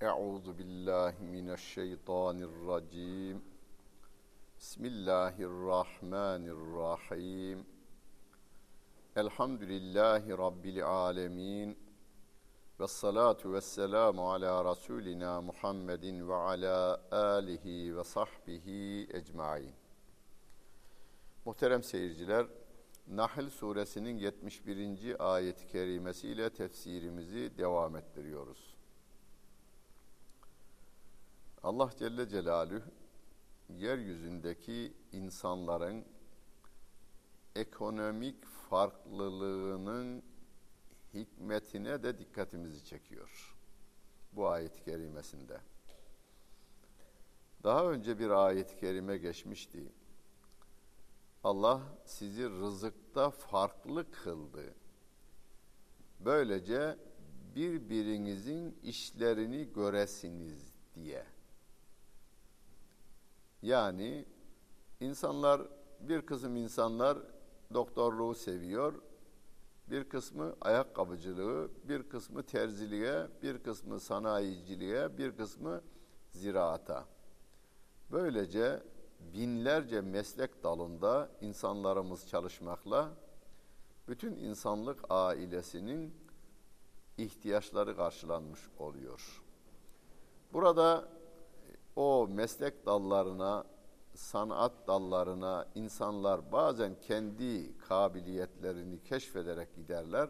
Euzu billahi mineşşeytanirracim. Bismillahirrahmanirrahim. Elhamdülillahi rabbil alamin. Ve salatu ve selamu ala Resulina Muhammedin ve ala alihi ve sahbihi ecmain. Muhterem seyirciler, Nahl suresinin 71. ayet-i kerimesiyle tefsirimizi devam ettiriyoruz. Allah Celle Celaluhu yeryüzündeki insanların ekonomik farklılığının hikmetine de dikkatimizi çekiyor. Bu ayet-i kerimesinde. Daha önce bir ayet-i kerime geçmişti. Allah sizi rızıkta farklı kıldı. Böylece birbirinizin işlerini göresiniz diye. Yani insanlar bir kısım insanlar doktorluğu seviyor, bir kısmı ayakkabıcılığı, bir kısmı terziliğe, bir kısmı sanayiciliğe, bir kısmı ziraata. Böylece binlerce meslek dalında insanlarımız çalışmakla bütün insanlık ailesinin ihtiyaçları karşılanmış oluyor. Burada o meslek dallarına, sanat dallarına insanlar bazen kendi kabiliyetlerini keşfederek giderler.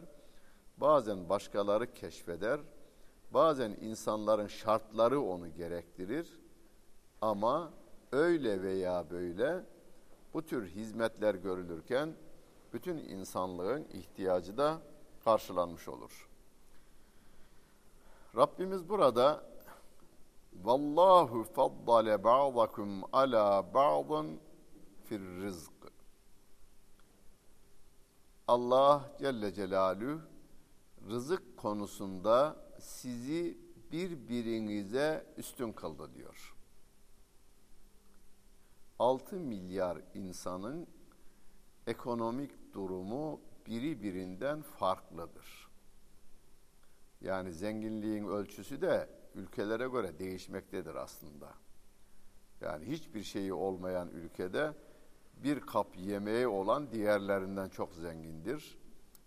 Bazen başkaları keşfeder. Bazen insanların şartları onu gerektirir. Ama öyle veya böyle bu tür hizmetler görülürken bütün insanlığın ihtiyacı da karşılanmış olur. Rabbimiz burada Vallahu faddale ba'dakum ala ba'dın fir rizk. Allah Celle Celaluhu rızık konusunda sizi birbirinize üstün kıldı diyor. 6 milyar insanın ekonomik durumu biri birinden farklıdır. Yani zenginliğin ölçüsü de ülkelere göre değişmektedir aslında. Yani hiçbir şeyi olmayan ülkede bir kap yemeği olan diğerlerinden çok zengindir.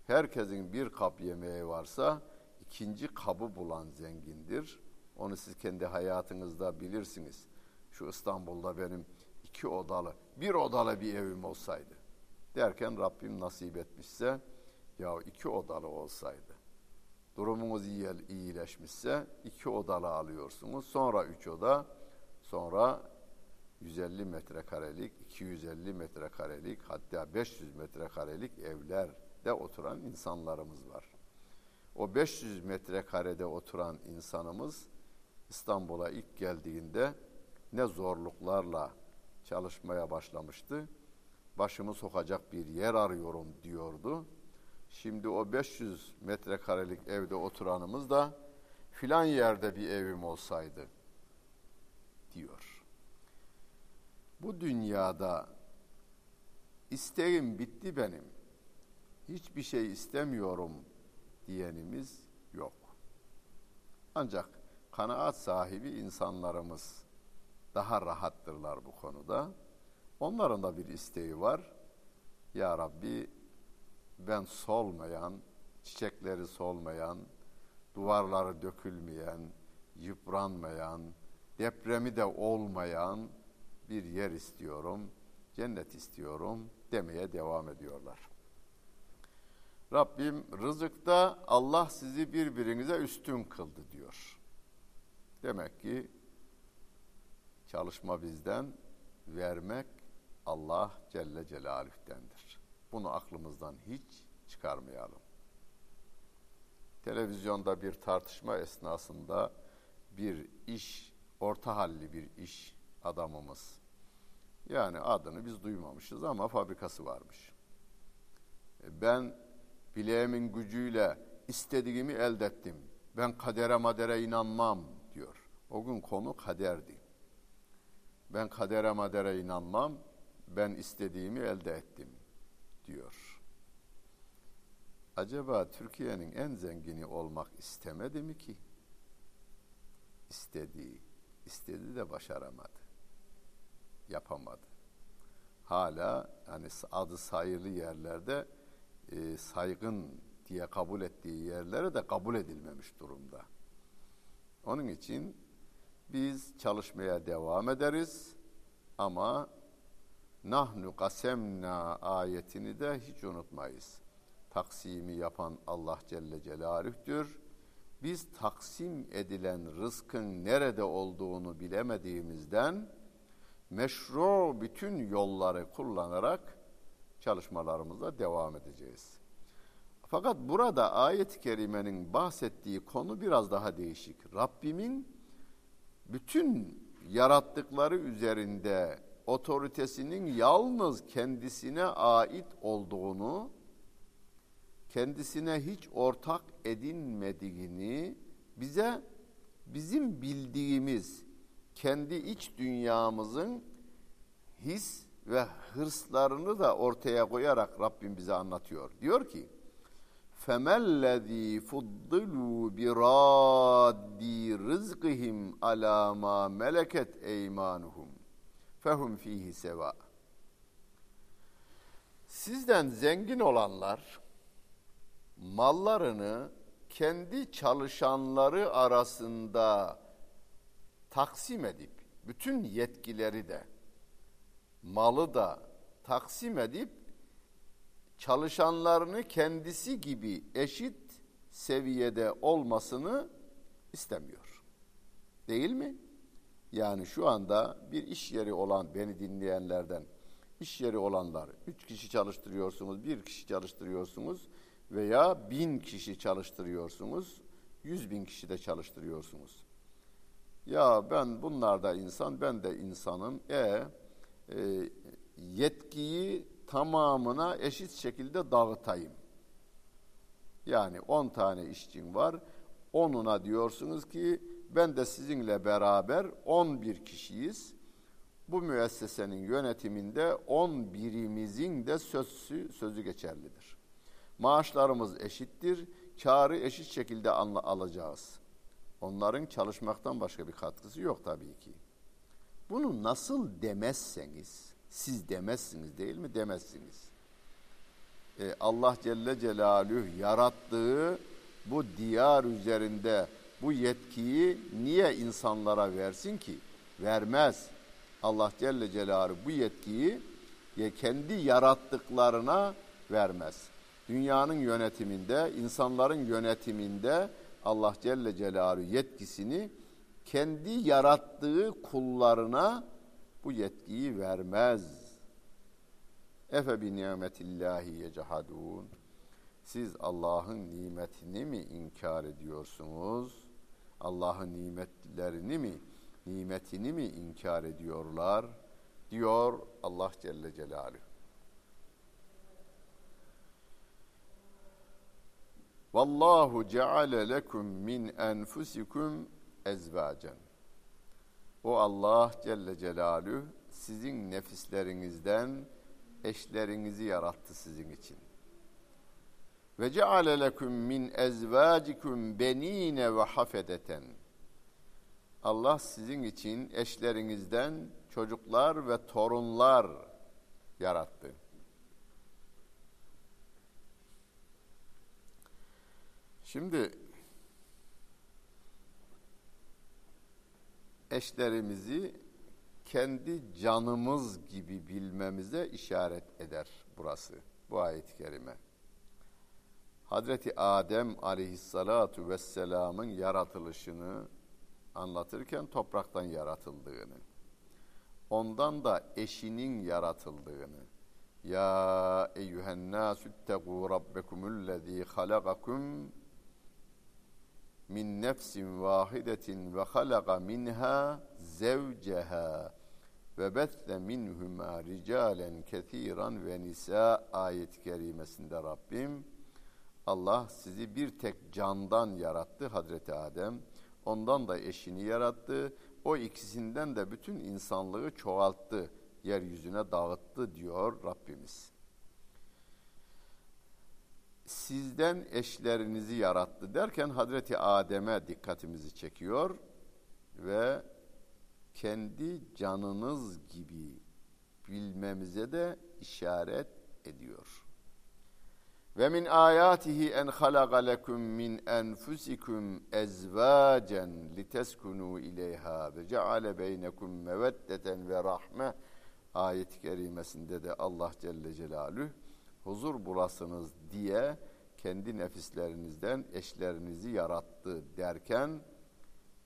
Herkesin bir kap yemeği varsa ikinci kabı bulan zengindir. Onu siz kendi hayatınızda bilirsiniz. Şu İstanbul'da benim iki odalı, bir odalı bir evim olsaydı. Derken Rabbim nasip etmişse ya iki odalı olsaydı. Durumunuz iyi, iyileşmişse iki odalı alıyorsunuz. Sonra üç oda, sonra 150 metrekarelik, 250 metrekarelik, hatta 500 metrekarelik evlerde oturan insanlarımız var. O 500 metrekarede oturan insanımız İstanbul'a ilk geldiğinde ne zorluklarla çalışmaya başlamıştı. Başımı sokacak bir yer arıyorum diyordu. Şimdi o 500 metrekarelik evde oturanımız da filan yerde bir evim olsaydı diyor. Bu dünyada isteğim bitti benim. Hiçbir şey istemiyorum diyenimiz yok. Ancak kanaat sahibi insanlarımız daha rahattırlar bu konuda. Onların da bir isteği var. Ya Rabbi ben solmayan, çiçekleri solmayan, duvarları dökülmeyen, yıpranmayan, depremi de olmayan bir yer istiyorum, cennet istiyorum demeye devam ediyorlar. Rabbim rızıkta Allah sizi birbirinize üstün kıldı diyor. Demek ki çalışma bizden, vermek Allah Celle Celaluh'tendir. Bunu aklımızdan hiç çıkarmayalım. Televizyonda bir tartışma esnasında bir iş, orta halli bir iş adamımız. Yani adını biz duymamışız ama fabrikası varmış. E, ben bileğimin gücüyle istediğimi elde ettim. Ben kadere madere inanmam diyor. O gün konu kaderdi. Ben kadere madere inanmam. Ben istediğimi elde ettim diyor. Acaba Türkiye'nin en zengini olmak istemedi mi ki? istedi. İstedi de başaramadı. Yapamadı. Hala hani adı sayılı yerlerde e, saygın diye kabul ettiği yerlere de kabul edilmemiş durumda. Onun için biz çalışmaya devam ederiz ama nahnu kasemna ayetini de hiç unutmayız. Taksimi yapan Allah Celle Celaluh'tür. Biz taksim edilen rızkın nerede olduğunu bilemediğimizden meşru bütün yolları kullanarak çalışmalarımıza devam edeceğiz. Fakat burada ayet-i kerimenin bahsettiği konu biraz daha değişik. Rabbimin bütün yarattıkları üzerinde otoritesinin yalnız kendisine ait olduğunu, kendisine hiç ortak edinmediğini bize bizim bildiğimiz kendi iç dünyamızın his ve hırslarını da ortaya koyarak Rabbim bize anlatıyor. Diyor ki: فَمَلَّذ۪ي فُضِّلُوا بِرَادِّ رِزْقِهِمْ عَلَى مَا مَلَكَتْ اَيْمَانُهُمْ fehum fihi seva. Sizden zengin olanlar mallarını kendi çalışanları arasında taksim edip bütün yetkileri de malı da taksim edip çalışanlarını kendisi gibi eşit seviyede olmasını istemiyor. Değil mi? Yani şu anda bir iş yeri olan beni dinleyenlerden iş yeri olanlar üç kişi çalıştırıyorsunuz, bir kişi çalıştırıyorsunuz veya bin kişi çalıştırıyorsunuz, yüz bin kişi de çalıştırıyorsunuz. Ya ben bunlar da insan, ben de insanım. E, e yetkiyi tamamına eşit şekilde dağıtayım. Yani 10 tane işçim var. Onuna diyorsunuz ki ben de sizinle beraber 11 kişiyiz. Bu müessesenin yönetiminde 11'imizin de sözü, sözü geçerlidir. Maaşlarımız eşittir. Karı eşit şekilde alacağız. Onların çalışmaktan başka bir katkısı yok tabii ki. Bunu nasıl demezseniz, siz demezsiniz değil mi? Demezsiniz. Ee, Allah Celle Celaluhu yarattığı bu diyar üzerinde bu yetkiyi niye insanlara versin ki? Vermez. Allah Celle Celaluhu bu yetkiyi kendi yarattıklarına vermez. Dünyanın yönetiminde, insanların yönetiminde Allah Celle Celaluhu yetkisini kendi yarattığı kullarına bu yetkiyi vermez. Efe bi nimetillahi yecehadun. Siz Allah'ın nimetini mi inkar ediyorsunuz? Allah'ın nimetlerini mi, nimetini mi inkar ediyorlar? Diyor Allah Celle Celaluhu. Vallahu ceale lekum min enfusikum ezvacen. O Allah Celle Celaluhu sizin nefislerinizden eşlerinizi yarattı sizin için. Ve ceale lekum min ezvacikum benine ve hafedeten. Allah sizin için eşlerinizden çocuklar ve torunlar yarattı. Şimdi eşlerimizi kendi canımız gibi bilmemize işaret eder burası, bu ayet-i kerime. Hazreti Adem aleyhissalatu vesselamın yaratılışını anlatırken topraktan yaratıldığını, ondan da eşinin yaratıldığını, ya eyyühen nâsüttegû rabbekumullezî halagakum min nefsin vahidetin ve halaka minha zevceha ve bette minhuma ricalen kethiran ve nisa. Ayet-i kerimesinde Rabbim Allah sizi bir tek candan yarattı Hazreti Adem. Ondan da eşini yarattı. O ikisinden de bütün insanlığı çoğalttı, yeryüzüne dağıttı diyor Rabbimiz sizden eşlerinizi yarattı derken Hazreti Adem'e dikkatimizi çekiyor. ve kendi canınız gibi bilmemize de işaret ediyor. Ve min ayatihi en halaka lekum min enfusikum ezvacen liteskunu ileyha ve ceale beynekum meveddeten ve rahme ayet-i kerimesinde de Allah Celle Celaluhu huzur bulasınız diye kendi nefislerinizden eşlerinizi yarattı derken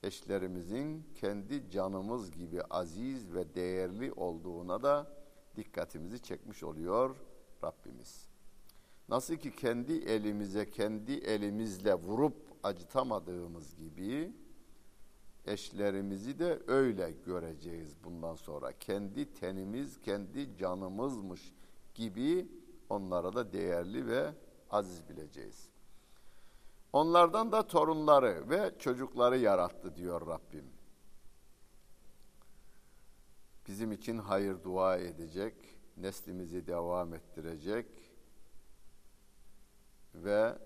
eşlerimizin kendi canımız gibi aziz ve değerli olduğuna da dikkatimizi çekmiş oluyor Rabbimiz. Nasıl ki kendi elimize kendi elimizle vurup acıtamadığımız gibi eşlerimizi de öyle göreceğiz bundan sonra. Kendi tenimiz, kendi canımızmış gibi onlara da değerli ve aziz bileceğiz. Onlardan da torunları ve çocukları yarattı diyor Rabbim. Bizim için hayır dua edecek, neslimizi devam ettirecek ve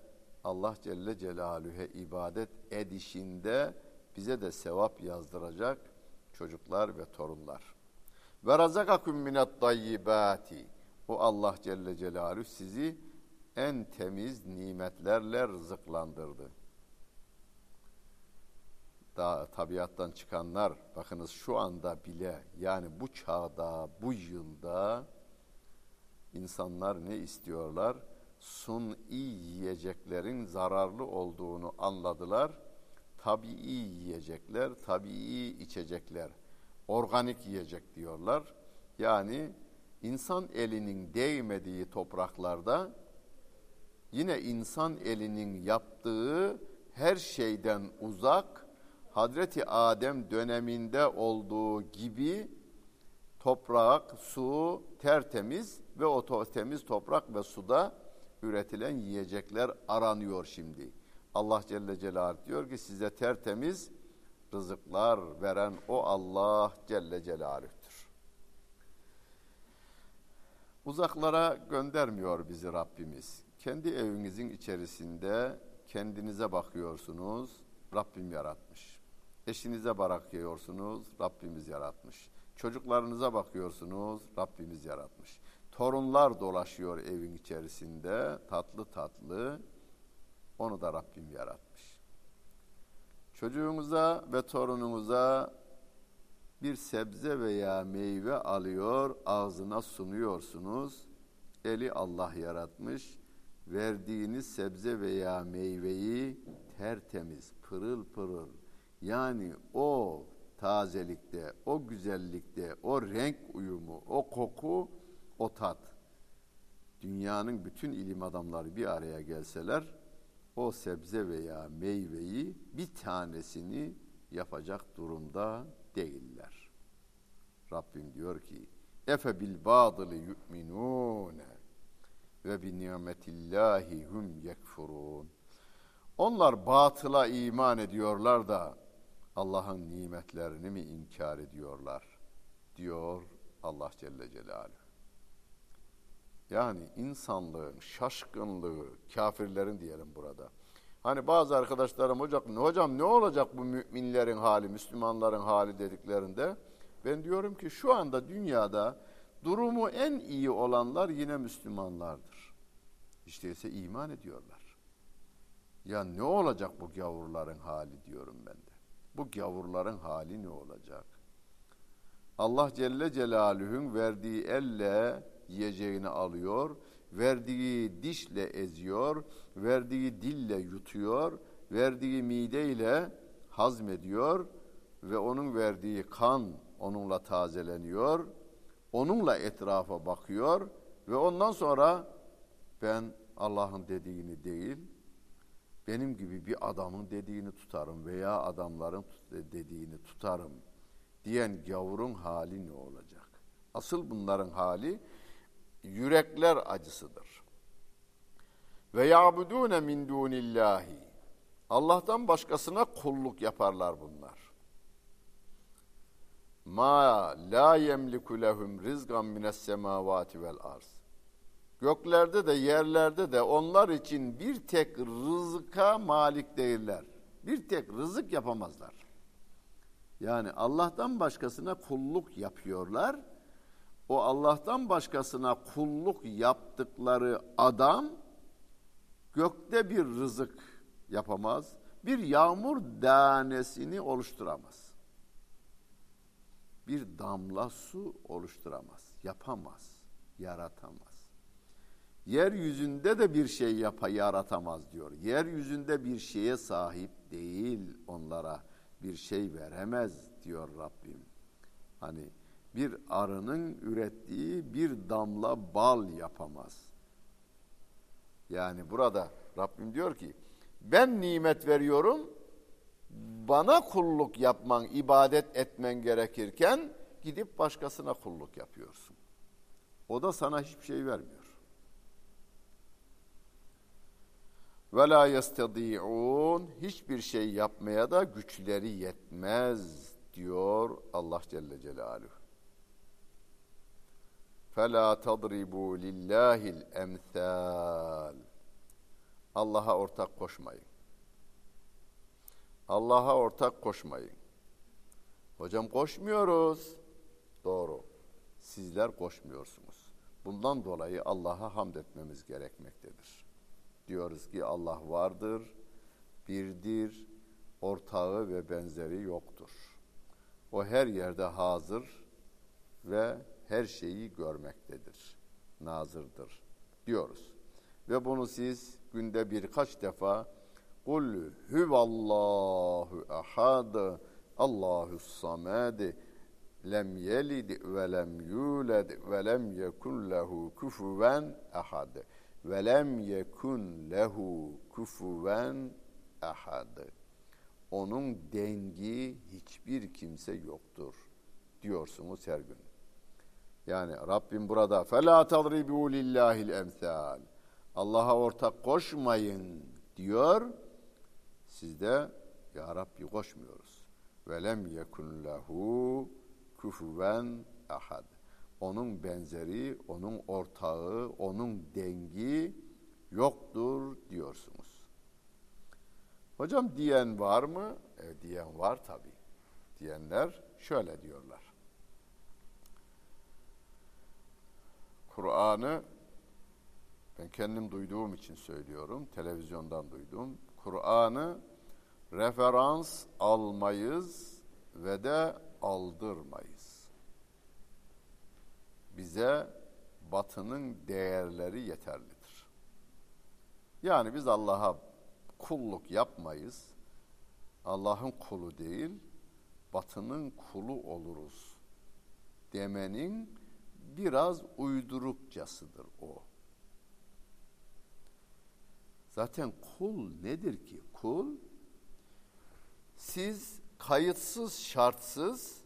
Allah Celle Celaluhu'ya ibadet edişinde bize de sevap yazdıracak çocuklar ve torunlar. Ve razakakum minet tayyibati. O Allah Celle Celaluhu sizi en temiz nimetlerle rızıklandırdı. Daha tabiattan çıkanlar bakınız şu anda bile yani bu çağda, bu yılda insanlar ne istiyorlar? Suni yiyeceklerin zararlı olduğunu anladılar. Tabii yiyecekler, tabii içecekler, organik yiyecek diyorlar. Yani insan elinin değmediği topraklarda yine insan elinin yaptığı her şeyden uzak Hazreti Adem döneminde olduğu gibi toprak, su tertemiz ve o temiz toprak ve suda üretilen yiyecekler aranıyor şimdi. Allah Celle Celaluhu diyor ki size tertemiz rızıklar veren o Allah Celle Celaluhu'dur. Uzaklara göndermiyor bizi Rabbimiz. Kendi evinizin içerisinde kendinize bakıyorsunuz, Rabbim yaratmış. Eşinize bakıyorsunuz, Rabbimiz yaratmış. Çocuklarınıza bakıyorsunuz, Rabbimiz yaratmış. Torunlar dolaşıyor evin içerisinde, tatlı tatlı. Onu da Rabbim yaratmış. Çocuğunuza ve torununuza bir sebze veya meyve alıyor, ağzına sunuyorsunuz. Eli Allah yaratmış. Verdiğiniz sebze veya meyveyi tertemiz, pırıl pırıl yani o tazelikte, o güzellikte, o renk uyumu, o koku, tat. Dünyanın bütün ilim adamları bir araya gelseler o sebze veya meyveyi bir tanesini yapacak durumda değiller. Rabbim diyor ki: "Efe bil badılı yu'minune ve bi nimetillahi hum yekfurun." Onlar batıla iman ediyorlar da Allah'ın nimetlerini mi inkar ediyorlar? diyor Allah Celle Celaluhu. Yani insanlığın şaşkınlığı, kafirlerin diyelim burada. Hani bazı arkadaşlarım hocam, hocam ne olacak bu müminlerin hali, Müslümanların hali dediklerinde ben diyorum ki şu anda dünyada durumu en iyi olanlar yine Müslümanlardır. İşte ise iman ediyorlar. Ya ne olacak bu gavurların hali diyorum ben de. Bu gavurların hali ne olacak? Allah Celle Celaluhu'nun verdiği elle yiyeceğini alıyor, verdiği dişle eziyor, verdiği dille yutuyor, verdiği mideyle hazmediyor ve onun verdiği kan onunla tazeleniyor. Onunla etrafa bakıyor ve ondan sonra ben Allah'ın dediğini değil, benim gibi bir adamın dediğini tutarım veya adamların dediğini tutarım diyen gavurun hali ne olacak? Asıl bunların hali yürekler acısıdır. Ve ya'budune min dunillahi. Allah'tan başkasına kulluk yaparlar bunlar. Ma la yemliku lehum rizqan mines semavati vel arz. Göklerde de yerlerde de onlar için bir tek rızıka malik değiller. Bir tek rızık yapamazlar. Yani Allah'tan başkasına kulluk yapıyorlar. O Allah'tan başkasına kulluk yaptıkları adam gökte bir rızık yapamaz, bir yağmur danesini oluşturamaz. Bir damla su oluşturamaz, yapamaz, yaratamaz. Yeryüzünde de bir şey yapa yaratamaz diyor. Yeryüzünde bir şeye sahip değil onlara bir şey veremez diyor Rabbim. Hani bir arının ürettiği bir damla bal yapamaz. Yani burada Rabbim diyor ki ben nimet veriyorum bana kulluk yapman, ibadet etmen gerekirken gidip başkasına kulluk yapıyorsun. O da sana hiçbir şey vermiyor. ve la yestedi'un hiçbir şey yapmaya da güçleri yetmez diyor Allah Celle Celaluhu. فَلَا تَضْرِبُوا لِلّٰهِ الْاَمْثَالِ Allah'a ortak koşmayın. Allah'a ortak koşmayın. Hocam koşmuyoruz. Doğru. Sizler koşmuyorsunuz. Bundan dolayı Allah'a hamd etmemiz gerekmektedir diyoruz ki Allah vardır, birdir, ortağı ve benzeri yoktur. O her yerde hazır ve her şeyi görmektedir, nazırdır diyoruz. Ve bunu siz günde birkaç defa Kul huvallahu ahad Allahu samed lem yelid ve lem yulad ve lem yekun lehu kufuven ahad ve lem yekun lehu kufuven ahad. Onun dengi hiçbir kimse yoktur diyorsunuz her gün. Yani Rabbim burada fela tadribu lillahil emsal. Allah'a ortak koşmayın diyor. Siz de ya Rabbi koşmuyoruz. Lem yekun lehu kufuven ahad onun benzeri, onun ortağı, onun dengi yoktur diyorsunuz. Hocam diyen var mı? E, diyen var tabi. Diyenler şöyle diyorlar. Kur'an'ı ben kendim duyduğum için söylüyorum, televizyondan duydum. Kur'an'ı referans almayız ve de aldırmayız bize batının değerleri yeterlidir. Yani biz Allah'a kulluk yapmayız. Allah'ın kulu değil, batının kulu oluruz demenin biraz uydurukçasıdır o. Zaten kul nedir ki? Kul siz kayıtsız şartsız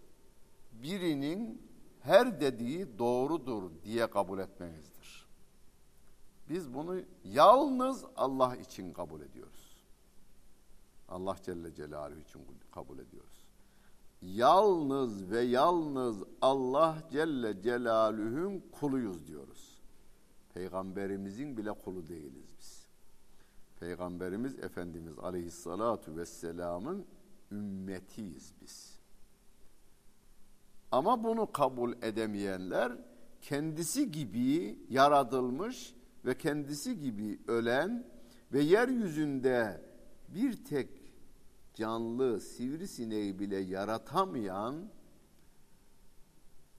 birinin her dediği doğrudur diye kabul etmenizdir. Biz bunu yalnız Allah için kabul ediyoruz. Allah Celle Celaluhu için kabul ediyoruz. Yalnız ve yalnız Allah Celle Celaluhu'nun kuluyuz diyoruz. Peygamberimizin bile kulu değiliz biz. Peygamberimiz Efendimiz Aleyhissalatu Vesselam'ın ümmetiyiz biz. Ama bunu kabul edemeyenler kendisi gibi yaratılmış ve kendisi gibi ölen ve yeryüzünde bir tek canlı sivrisineği bile yaratamayan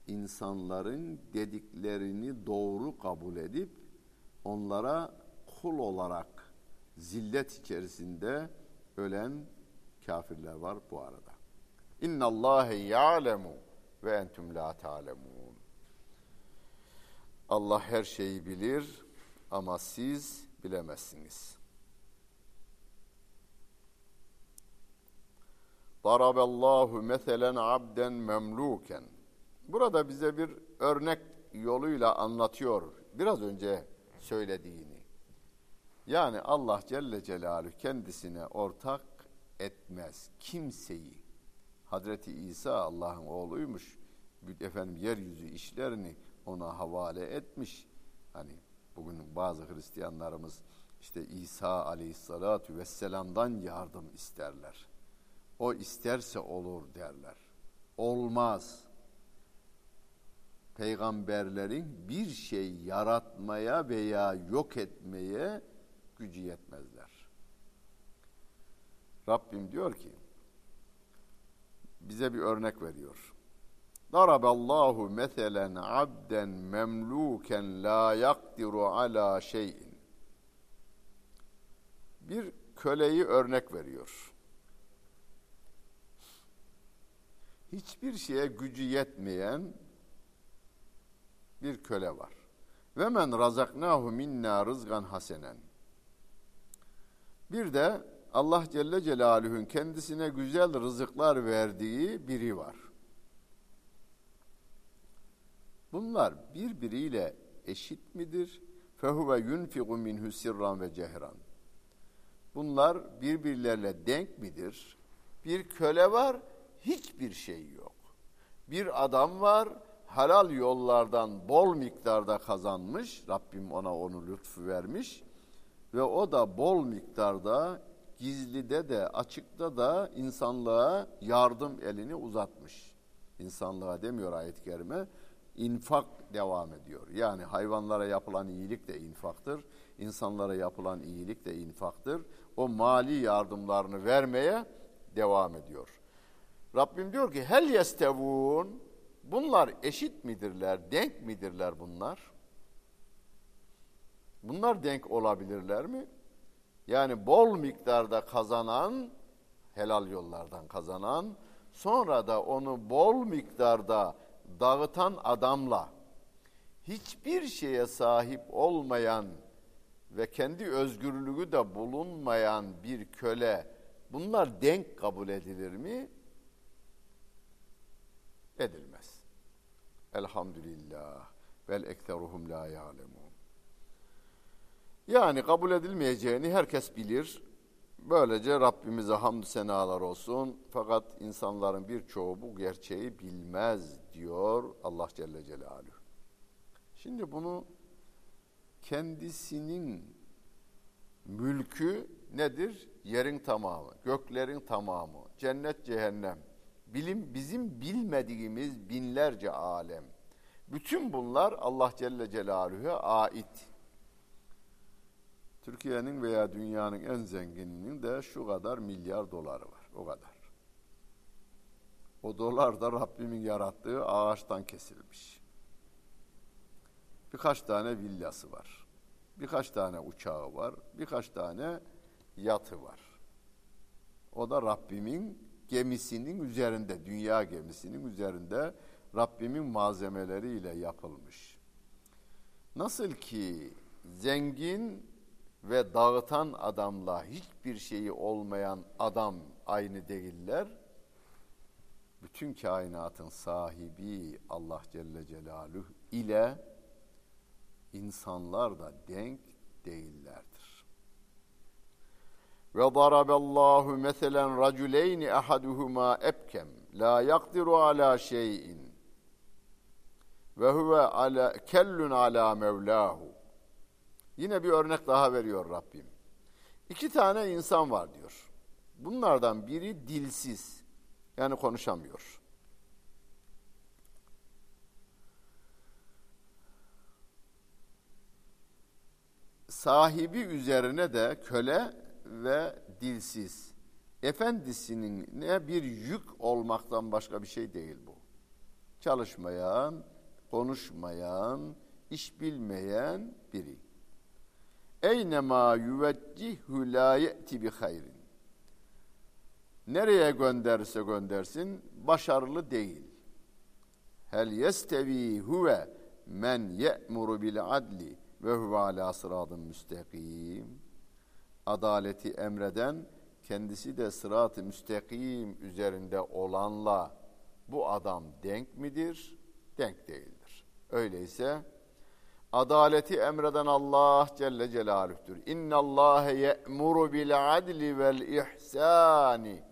insanların dediklerini doğru kabul edip onlara kul olarak zillet içerisinde ölen kafirler var bu arada. İnna Allah ya'lemu ve entüm la ta'lemun. Allah her şeyi bilir ama siz bilemezsiniz. Daraballahu meselen abden memluken. Burada bize bir örnek yoluyla anlatıyor biraz önce söylediğini. Yani Allah Celle Celaluhu kendisine ortak etmez kimseyi. Hazreti İsa Allah'ın oğluymuş. Efendim yeryüzü işlerini ona havale etmiş. Hani bugün bazı Hristiyanlarımız işte İsa aleyhissalatu vesselam'dan yardım isterler. O isterse olur derler. olmaz. Peygamberlerin bir şey yaratmaya veya yok etmeye gücü yetmezler. Rabbim diyor ki bize bir örnek veriyor. Daraballahu meselen abden memluken la yakdiru ala şeyin. Bir köleyi örnek veriyor. Hiçbir şeye gücü yetmeyen bir köle var. Ve men razaknahu minna rızgan hasenen. Bir de Allah Celle Celaluhu'nun kendisine güzel rızıklar verdiği biri var. Bunlar birbiriyle eşit midir? Fehuve yunfiqu minhu sirran ve cehran. Bunlar birbirlerine denk midir? Bir köle var, hiçbir şey yok. Bir adam var, halal yollardan bol miktarda kazanmış. Rabbim ona onu lütfu vermiş. Ve o da bol miktarda gizlide de açıkta da insanlığa yardım elini uzatmış. İnsanlığa demiyor ayet-i kerime. infak devam ediyor. Yani hayvanlara yapılan iyilik de infaktır. insanlara yapılan iyilik de infaktır. O mali yardımlarını vermeye devam ediyor. Rabbim diyor ki hel yestevun bunlar eşit midirler, denk midirler bunlar? Bunlar denk olabilirler mi? Yani bol miktarda kazanan, helal yollardan kazanan, sonra da onu bol miktarda dağıtan adamla hiçbir şeye sahip olmayan ve kendi özgürlüğü de bulunmayan bir köle bunlar denk kabul edilir mi? Edilmez. Elhamdülillah. Vel ekteruhum la ya'lemun. Yani kabul edilmeyeceğini herkes bilir. Böylece Rabbimize hamdü senalar olsun. Fakat insanların birçoğu bu gerçeği bilmez diyor Allah Celle Celaluhu. Şimdi bunu kendisinin mülkü nedir? Yerin tamamı, göklerin tamamı, cennet cehennem, bilim bizim bilmediğimiz binlerce alem. Bütün bunlar Allah Celle Celaluhu'ya ait. Türkiye'nin veya dünyanın en zengininin de şu kadar milyar doları var. O kadar. O dolar da Rabbimin yarattığı ağaçtan kesilmiş. Birkaç tane villası var. Birkaç tane uçağı var. Birkaç tane yatı var. O da Rabbimin gemisinin üzerinde, dünya gemisinin üzerinde Rabbimin malzemeleriyle yapılmış. Nasıl ki zengin ve dağıtan adamla hiçbir şeyi olmayan adam aynı değiller. Bütün kainatın sahibi Allah Celle Celaluhu ile insanlar da denk değillerdir. Ve daraballahu meselen raculeyni ahaduhuma ebkem la yakdiru ala şeyin ve huve ala kellun ala mevlahu Yine bir örnek daha veriyor Rabbim. İki tane insan var diyor. Bunlardan biri dilsiz. Yani konuşamıyor. Sahibi üzerine de köle ve dilsiz. Efendisinin ne bir yük olmaktan başka bir şey değil bu. Çalışmayan, konuşmayan, iş bilmeyen biri. Eynema yüveccihü la ye'ti bi hayrin. Nereye gönderse göndersin başarılı değil. Hel yestevi huve men ye'muru bil adli ve huve ala sıratın müstakim. Adaleti emreden kendisi de sırat-ı müstakim üzerinde olanla bu adam denk midir? Denk değildir. Öyleyse adaleti emreden Allah Celle Celaluh'tür. İnna Allah ye'muru bil adli vel ihsani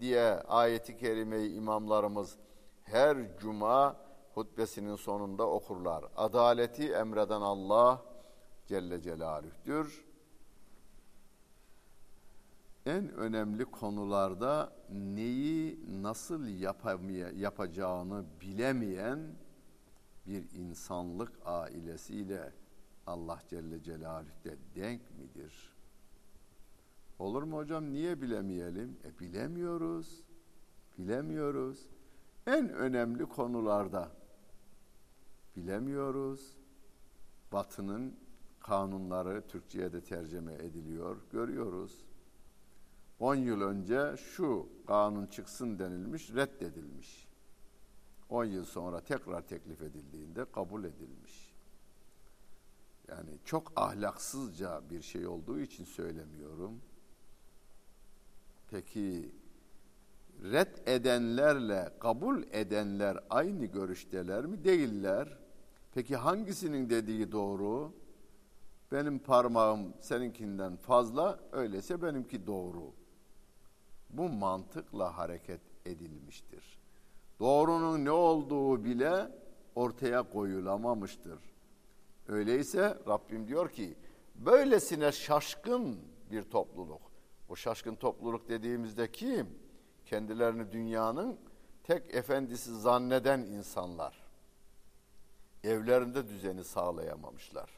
diye ayeti kerimeyi imamlarımız her cuma hutbesinin sonunda okurlar. Adaleti emreden Allah Celle Celaluh'tür. En önemli konularda neyi nasıl yapamaya, yapacağını bilemeyen bir insanlık ailesiyle Allah Celle Celaluhu'da denk midir? Olur mu hocam? Niye bilemeyelim? E bilemiyoruz. Bilemiyoruz. En önemli konularda bilemiyoruz. Batı'nın kanunları Türkçe'ye de tercüme ediliyor. Görüyoruz. 10 yıl önce şu kanun çıksın denilmiş, reddedilmiş. 10 yıl sonra tekrar teklif edildiğinde kabul edilmiş. Yani çok ahlaksızca bir şey olduğu için söylemiyorum. Peki red edenlerle kabul edenler aynı görüşteler mi? Değiller. Peki hangisinin dediği doğru? Benim parmağım seninkinden fazla, öyleyse benimki doğru. Bu mantıkla hareket edilmiştir. Doğrunun ne olduğu bile ortaya koyulamamıştır. Öyleyse Rabbim diyor ki böylesine şaşkın bir topluluk. O şaşkın topluluk dediğimizde kim? Kendilerini dünyanın tek efendisi zanneden insanlar. Evlerinde düzeni sağlayamamışlar.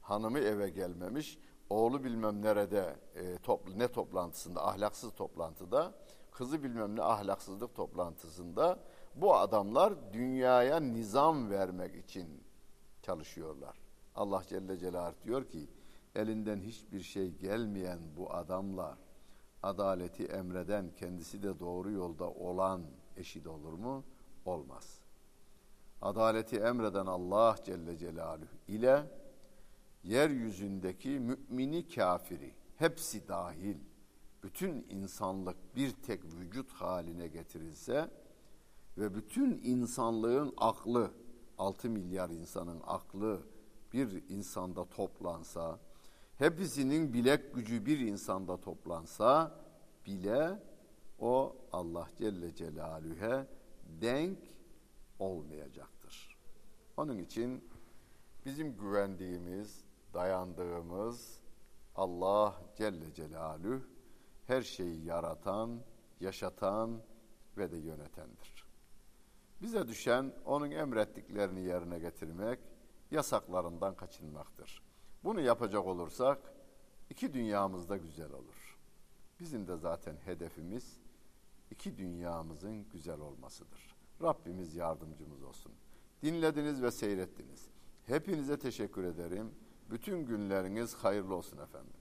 Hanımı eve gelmemiş, oğlu bilmem nerede e, toplu ne toplantısında, ahlaksız toplantıda, kızı bilmem ne ahlaksızlık toplantısında bu adamlar dünyaya nizam vermek için çalışıyorlar. Allah Celle Celaluhu diyor ki elinden hiçbir şey gelmeyen bu adamla adaleti emreden kendisi de doğru yolda olan eşit olur mu? Olmaz. Adaleti emreden Allah Celle Celaluhu ile yeryüzündeki mümini kafiri hepsi dahil bütün insanlık bir tek vücut haline getirilse ve bütün insanlığın aklı 6 milyar insanın aklı bir insanda toplansa hepsinin bilek gücü bir insanda toplansa bile o Allah Celle Celaluhu'ya denk olmayacaktır. Onun için bizim güvendiğimiz, dayandığımız Allah Celle Celaluhu her şeyi yaratan, yaşatan ve de yönetendir. Bize düşen onun emrettiklerini yerine getirmek, yasaklarından kaçınmaktır. Bunu yapacak olursak iki dünyamız da güzel olur. Bizim de zaten hedefimiz iki dünyamızın güzel olmasıdır. Rabbimiz yardımcımız olsun. Dinlediniz ve seyrettiniz. Hepinize teşekkür ederim. Bütün günleriniz hayırlı olsun efendim.